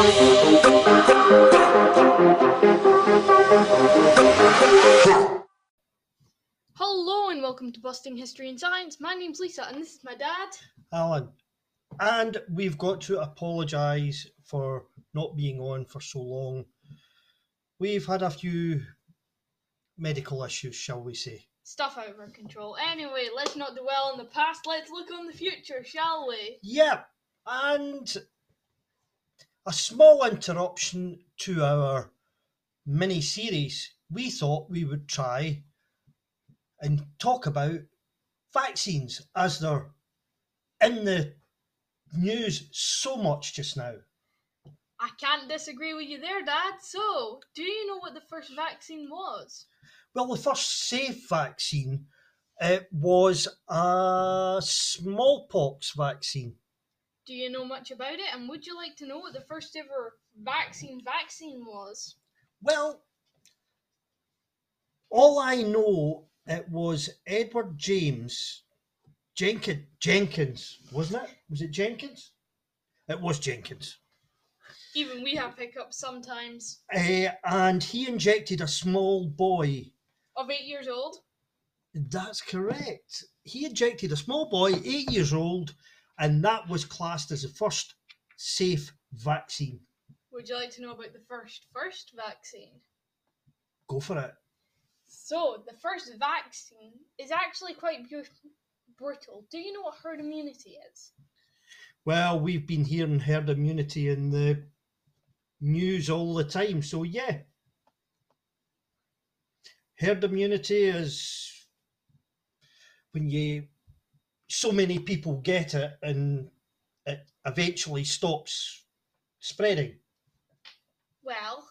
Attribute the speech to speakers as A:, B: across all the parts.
A: Hello and welcome to Busting History and Science. My name's Lisa and this is my dad.
B: Alan. And we've got to apologise for not being on for so long. We've had a few medical issues, shall we say.
A: Stuff out of our control. Anyway, let's not dwell on the past, let's look on the future, shall we?
B: Yeah, and a small interruption to our mini series. We thought we would try and talk about vaccines as they're in the news so much just now.
A: I can't disagree with you there, Dad. So, do you know what the first vaccine was?
B: Well, the first safe vaccine uh, was a smallpox vaccine.
A: Do you know much about it? And would you like to know what the first ever vaccine vaccine was?
B: Well, all I know it was Edward James Jenkins, Jenkins, wasn't it? Was it Jenkins? It was Jenkins.
A: Even we have hiccups sometimes.
B: Uh, and he injected a small boy.
A: Of eight years old?
B: That's correct. He injected a small boy, eight years old, and that was classed as the first safe vaccine.
A: Would you like to know about the first first vaccine?
B: Go for it.
A: So, the first vaccine is actually quite bu- brutal. Do you know what herd immunity is?
B: Well, we've been hearing herd immunity in the news all the time, so yeah. Herd immunity is when you so many people get it and it eventually stops spreading.
A: Well,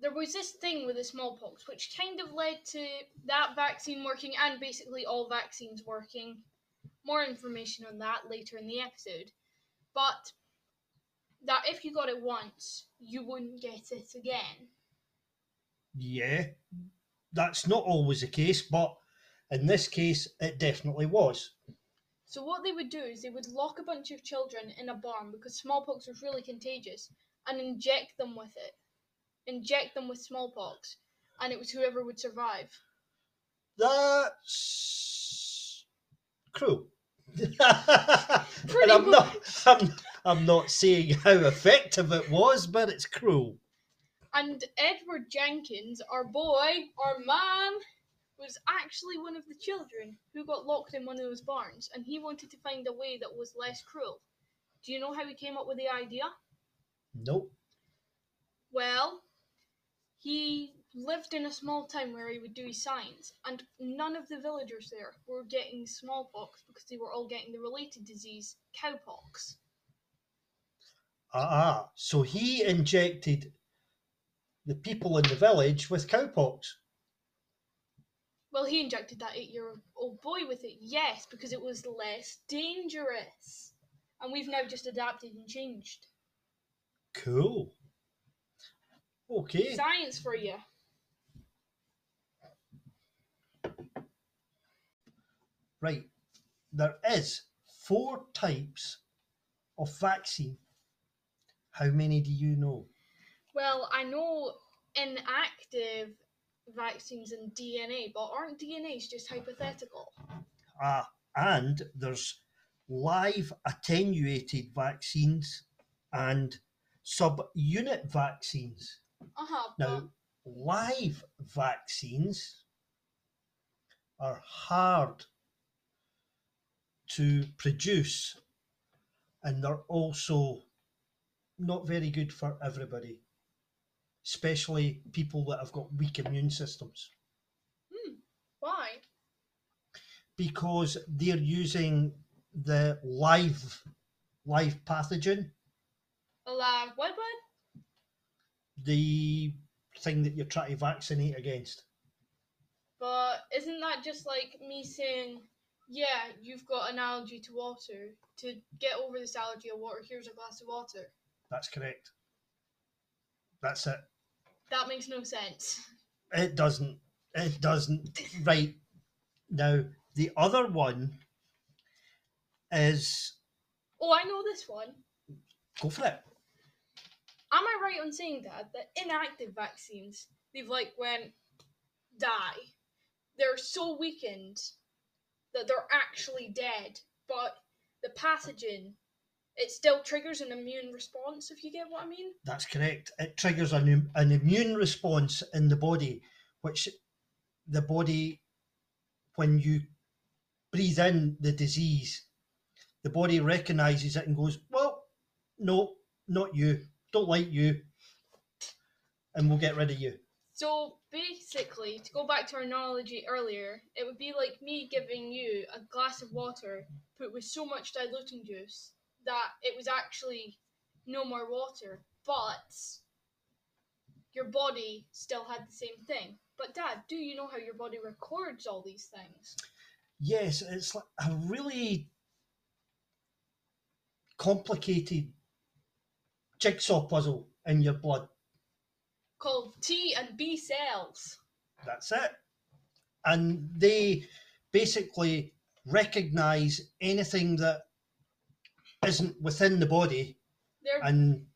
A: there was this thing with the smallpox, which kind of led to that vaccine working and basically all vaccines working. More information on that later in the episode. But that if you got it once, you wouldn't get it again.
B: Yeah, that's not always the case, but in this case, it definitely was.
A: So what they would do is they would lock a bunch of children in a barn because smallpox was really contagious and inject them with it. Inject them with smallpox. And it was whoever would survive.
B: That's cruel.
A: Pretty
B: and I'm not, I'm, I'm not saying how effective it was, but it's cruel.
A: And Edward Jenkins, our boy, our man, was actually one of the children who got locked in one of those barns and he wanted to find a way that was less cruel. Do you know how he came up with the idea?
B: Nope.
A: Well, he lived in a small town where he would do his science, and none of the villagers there were getting smallpox because they were all getting the related disease, cowpox.
B: Ah, so he injected the people in the village with cowpox.
A: Well, he injected that eight year old boy with it, yes, because it was less dangerous. And we've now just adapted and changed.
B: Cool. Okay.
A: Science for you.
B: Right. There is four types of vaccine. How many do you know?
A: Well, I know inactive vaccines and DNA, but aren't DNAs just hypothetical?
B: Ah, and there's live attenuated vaccines and subunit vaccines.
A: Uh huh.
B: Now, live vaccines are hard to produce and they're also not very good for everybody, especially people that have got weak immune systems
A: Hmm. Why?
B: because they're using the live live pathogen,
A: Alive. What? What?
B: the thing that you're trying to vaccinate against.
A: But isn't that just like me saying, yeah, you've got an allergy to water. To get over this allergy of water, here's a glass of water.
B: That's correct. That's it.
A: That makes no sense.
B: It doesn't. It doesn't. Right. Now, the other one is
A: Oh, I know this one.
B: go for it.
A: Am I right on saying that that inactive vaccines they've like went die. They're so weakened that they're actually dead, but the pathogen it still triggers an immune response. If you get what I mean.
B: That's correct. It triggers an, an immune response in the body, which the body, when you breathe in the disease, the body recognizes it and goes, Well, no, not you. Don't like you. And we'll get rid of you.
A: So basically, to go back to our analogy earlier, it would be like me giving you a glass of water put with so much diluting juice that it was actually no more water, but your body still had the same thing. But Dad, do you know how your body records all these things?
B: Yes, it's like a really complicated jigsaw puzzle in your blood.
A: Called T and B cells.
B: That's it. And they basically recognize anything that isn't within the body
A: They're
B: and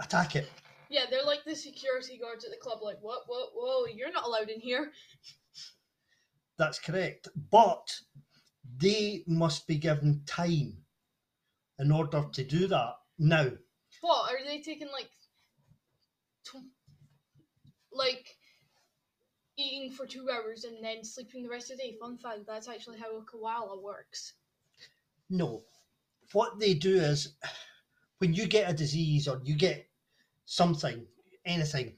B: attack it.
A: yeah, they're like the security guards at the club. Like, what, what, whoa, you're not allowed in here.
B: That's correct. But they must be given time in order to do that. Now,
A: What are they taking like, tw- like eating for two hours and then sleeping the rest of the day? Fun fact: that's actually how a koala works.
B: no. What they do is when you get a disease or you get something, anything,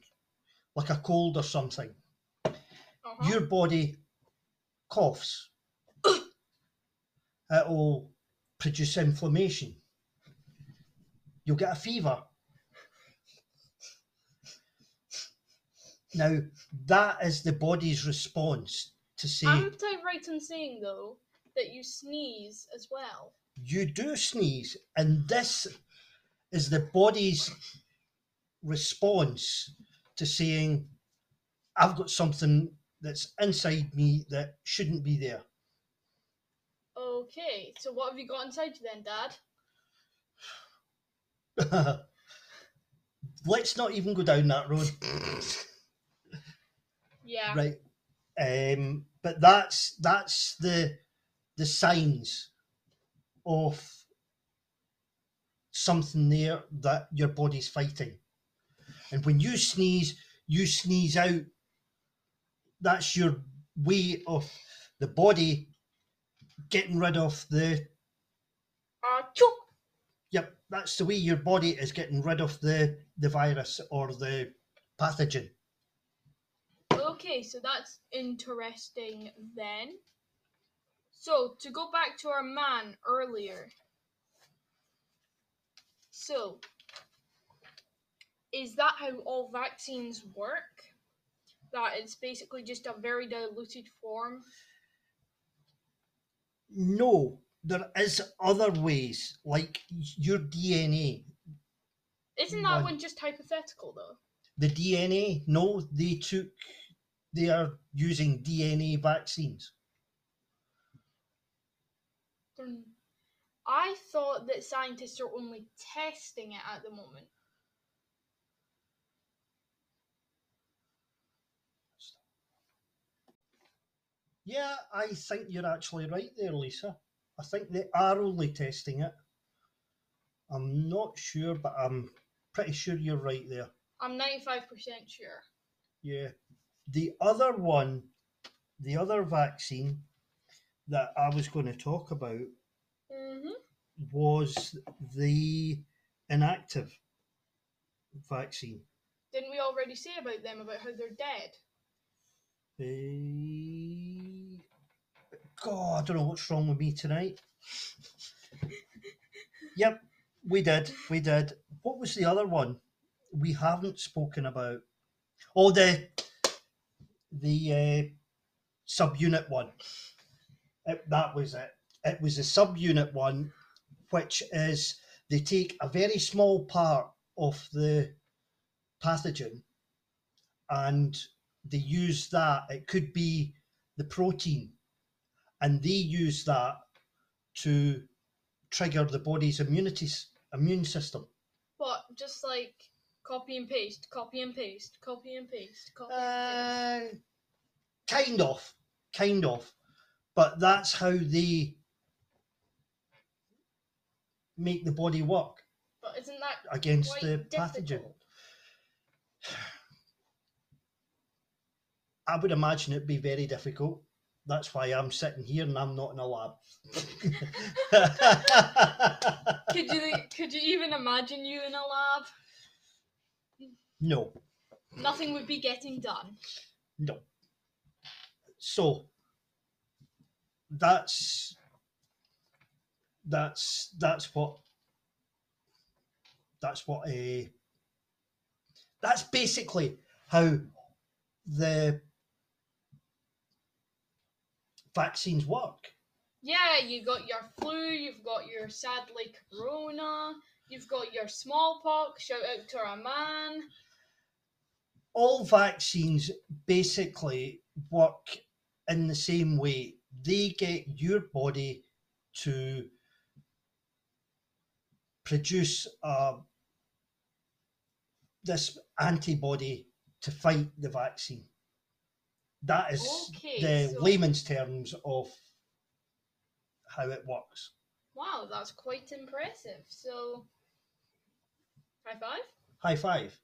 B: like a cold or something,
A: Uh-huh.
B: your body coughs. It'll produce inflammation. You'll get a fever. Now, that is the body's response to say,
A: Am I right in saying though that you sneeze as well?
B: You do sneeze, and this is the body's response to saying, I've got something that's inside me that shouldn't be there.
A: Okay, so what have you got inside you then, Dad?
B: Let's not even go down that road.
A: Yeah.
B: right um but that's that's the the signs of something there that your body's fighting and when you sneeze you sneeze out that's your way of the body getting rid of the
A: Uh, choo!
B: yep that's the way your body is getting rid of the the virus or the pathogen
A: Okay, so that's interesting then. So, to go back to our man earlier. So, is that how all vaccines work? That it's basically just a very diluted form?
B: No, there is other ways, like your DNA.
A: Isn't that
B: One.
A: one just hypothetical though?
B: The DNA, no, they took, they are using DNA vaccines.
A: I thought that scientists are only testing it at the moment.
B: Yeah, I think you're actually right there, Lisa. I think they are only testing it. I'm not sure, but I'm pretty sure you're right there.
A: I'm 95% sure.
B: Yeah. The other one, the other vaccine that I was going to talk about
A: Mm-hmm.
B: was the inactive vaccine.
A: Didn't we already say about them about how they're dead?
B: Eh, God, I don't know what's wrong with me tonight. yep, we did. We did. What was the other one we haven't spoken about? Oh, the the uh, subunit one. It, that was it. It was the subunit one, which is they take a very small part of the pathogen and they use that. It could be the protein, and they use that to trigger the body's immunity immune system.
A: What, just like Copy and paste, copy and paste, copy and paste, copy and paste.
B: Uh, kind of, kind of, but that's how they make the body work
A: But isn't that
B: against the
A: difficult?
B: pathogen. I would imagine it'd be very difficult. That's why I'm sitting here and I'm not in a lab.
A: Could you could you even imagine you in a lab?
B: no,
A: Nothing would be getting done.
B: no. So that's that's that's what that's what a that's basically how the vaccines work.
A: Yeah, you got your flu, you've got your sadly corona, you've got your smallpox. Shout out to our man.
B: all vaccines basically work in the same way. They get your body to produce uh, this antibody to fight the vaccine. That is
A: Okay,
B: the
A: so-
B: layman's terms of how it works.
A: Wow, that's quite impressive. So, high five.
B: High five.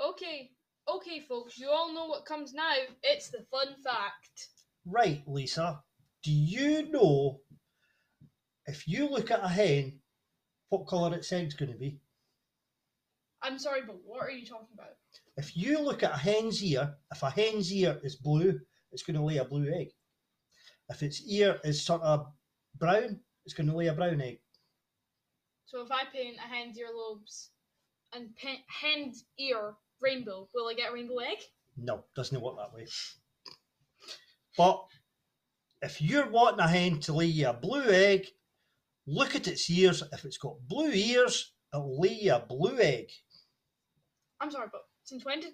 A: Okay, okay, folks, you all know what comes now. It's the fun fact.
B: Right, Lisa. Do you know if you look at a hen, what colour its egg's going to be?
A: I'm sorry, but what are you talking about?
B: If you look at a hen's ear, if a hen's ear is blue, it's going to lay a blue egg. If its ear is sort of brown, it's going to lay a brown egg.
A: So, if I paint a hen's earlobes and paint hen's ear rainbow, will I get a rainbow egg?
B: No, doesn't work that way. But if you're wanting a hen to lay you a blue egg, look at its ears. If it's got blue ears, it'll lay you a blue egg.
A: I'm sorry, but since when did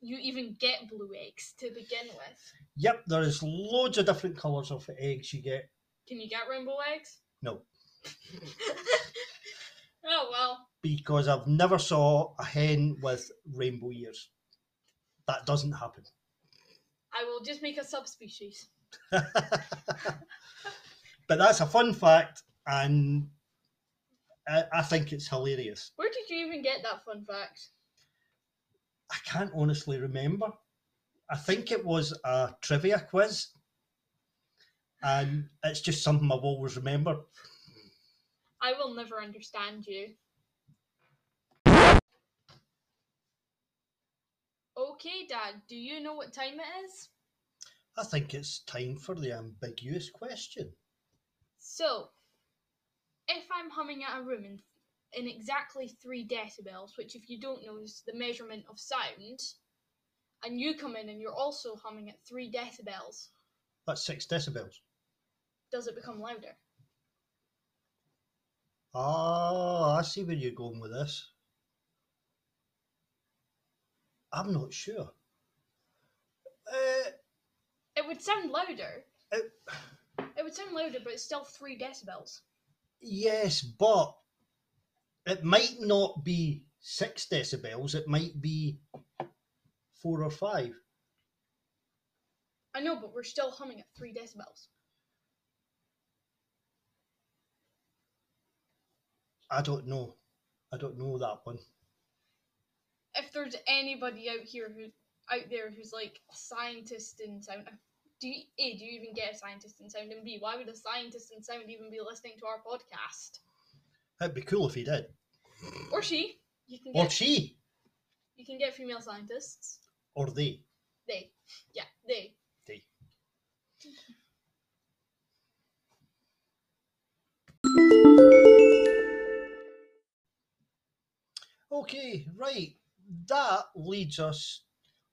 A: you even get blue eggs to begin with?
B: Yep, there is loads of different colours of eggs you get.
A: Can you get rainbow eggs?
B: No,
A: oh well.
B: Because I've never saw a hen with rainbow ears. That doesn't happen.
A: I will just make a subspecies.
B: but that's a fun fact, and I, I think it's hilarious.
A: Where did you even get that fun fact?
B: I can't honestly remember. I think it was a trivia quiz, and it's just something I've always remembered.
A: I will never understand you. Okay, Dad, do you know what time it is?
B: I think it's time for the ambiguous question.
A: So, if I'm humming at a room in, in exactly 3 decibels, which, if you don't know, is the measurement of sound, and you come in and you're also humming at 3 decibels,
B: That's six decibels.
A: does it become louder?
B: Ah, I see where you're going with this. I'm not sure. Uh,
A: It would sound louder.
B: it,
A: It would sound louder, but it's still 3 decibels.
B: yes, but it might not be six decibels. It might be four or five.
A: I know, but we're still humming at 3 decibels.
B: I don't know. I don't know that one.
A: If there's anybody out here who out there who's like a scientist in sound do you, A, do you even get a scientist in sound and B, why would a scientist in sound even be listening to our podcast?
B: That'd be cool if he did.
A: Or she. You can
B: Or
A: get
B: she.
A: you can get female scientists.
B: Or they.
A: They. Yeah, they.
B: They. Okay, right. That leads us,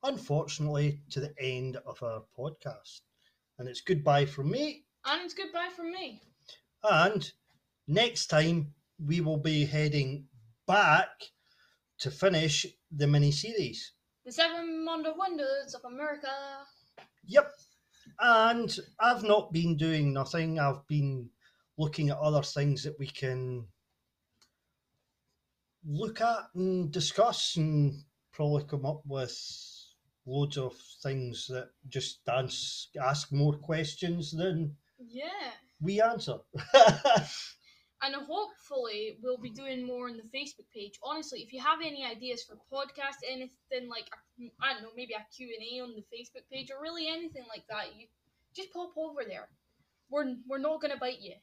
B: unfortunately, to the end of our podcast. And it's goodbye from me.
A: And it's goodbye from me.
B: And next time, we will be heading back to finish the mini series.
A: The seven wonder wonders of America.
B: Yep. And I've not been doing nothing. I've been looking at other things that we can look at and discuss and probably come up with loads of things that just dance, ask more questions than
A: Yeah.
B: we answer.
A: And hopefully we'll be doing more on the Facebook page. Honestly, if you have any ideas for podcast, anything like a- I don't know, maybe a Q&A on the Facebook page or really anything like that, you just pop over there. We're we're not to bite you.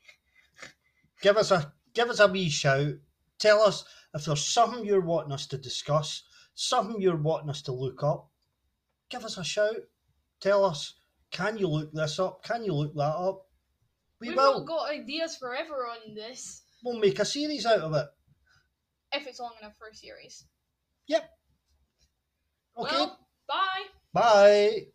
B: give us a give us a wee shout. Tell us if there's something you're wanting us to discuss, something you're wanting us to look up. Give us a shout. Tell us, can you look this up? Can you look that up? We
A: We've
B: will.
A: not got ideas forever on this
B: We'll make a series out of it.
A: if it's long enough for a series. Yep.
B: Okay.
A: Well, bye.
B: Bye.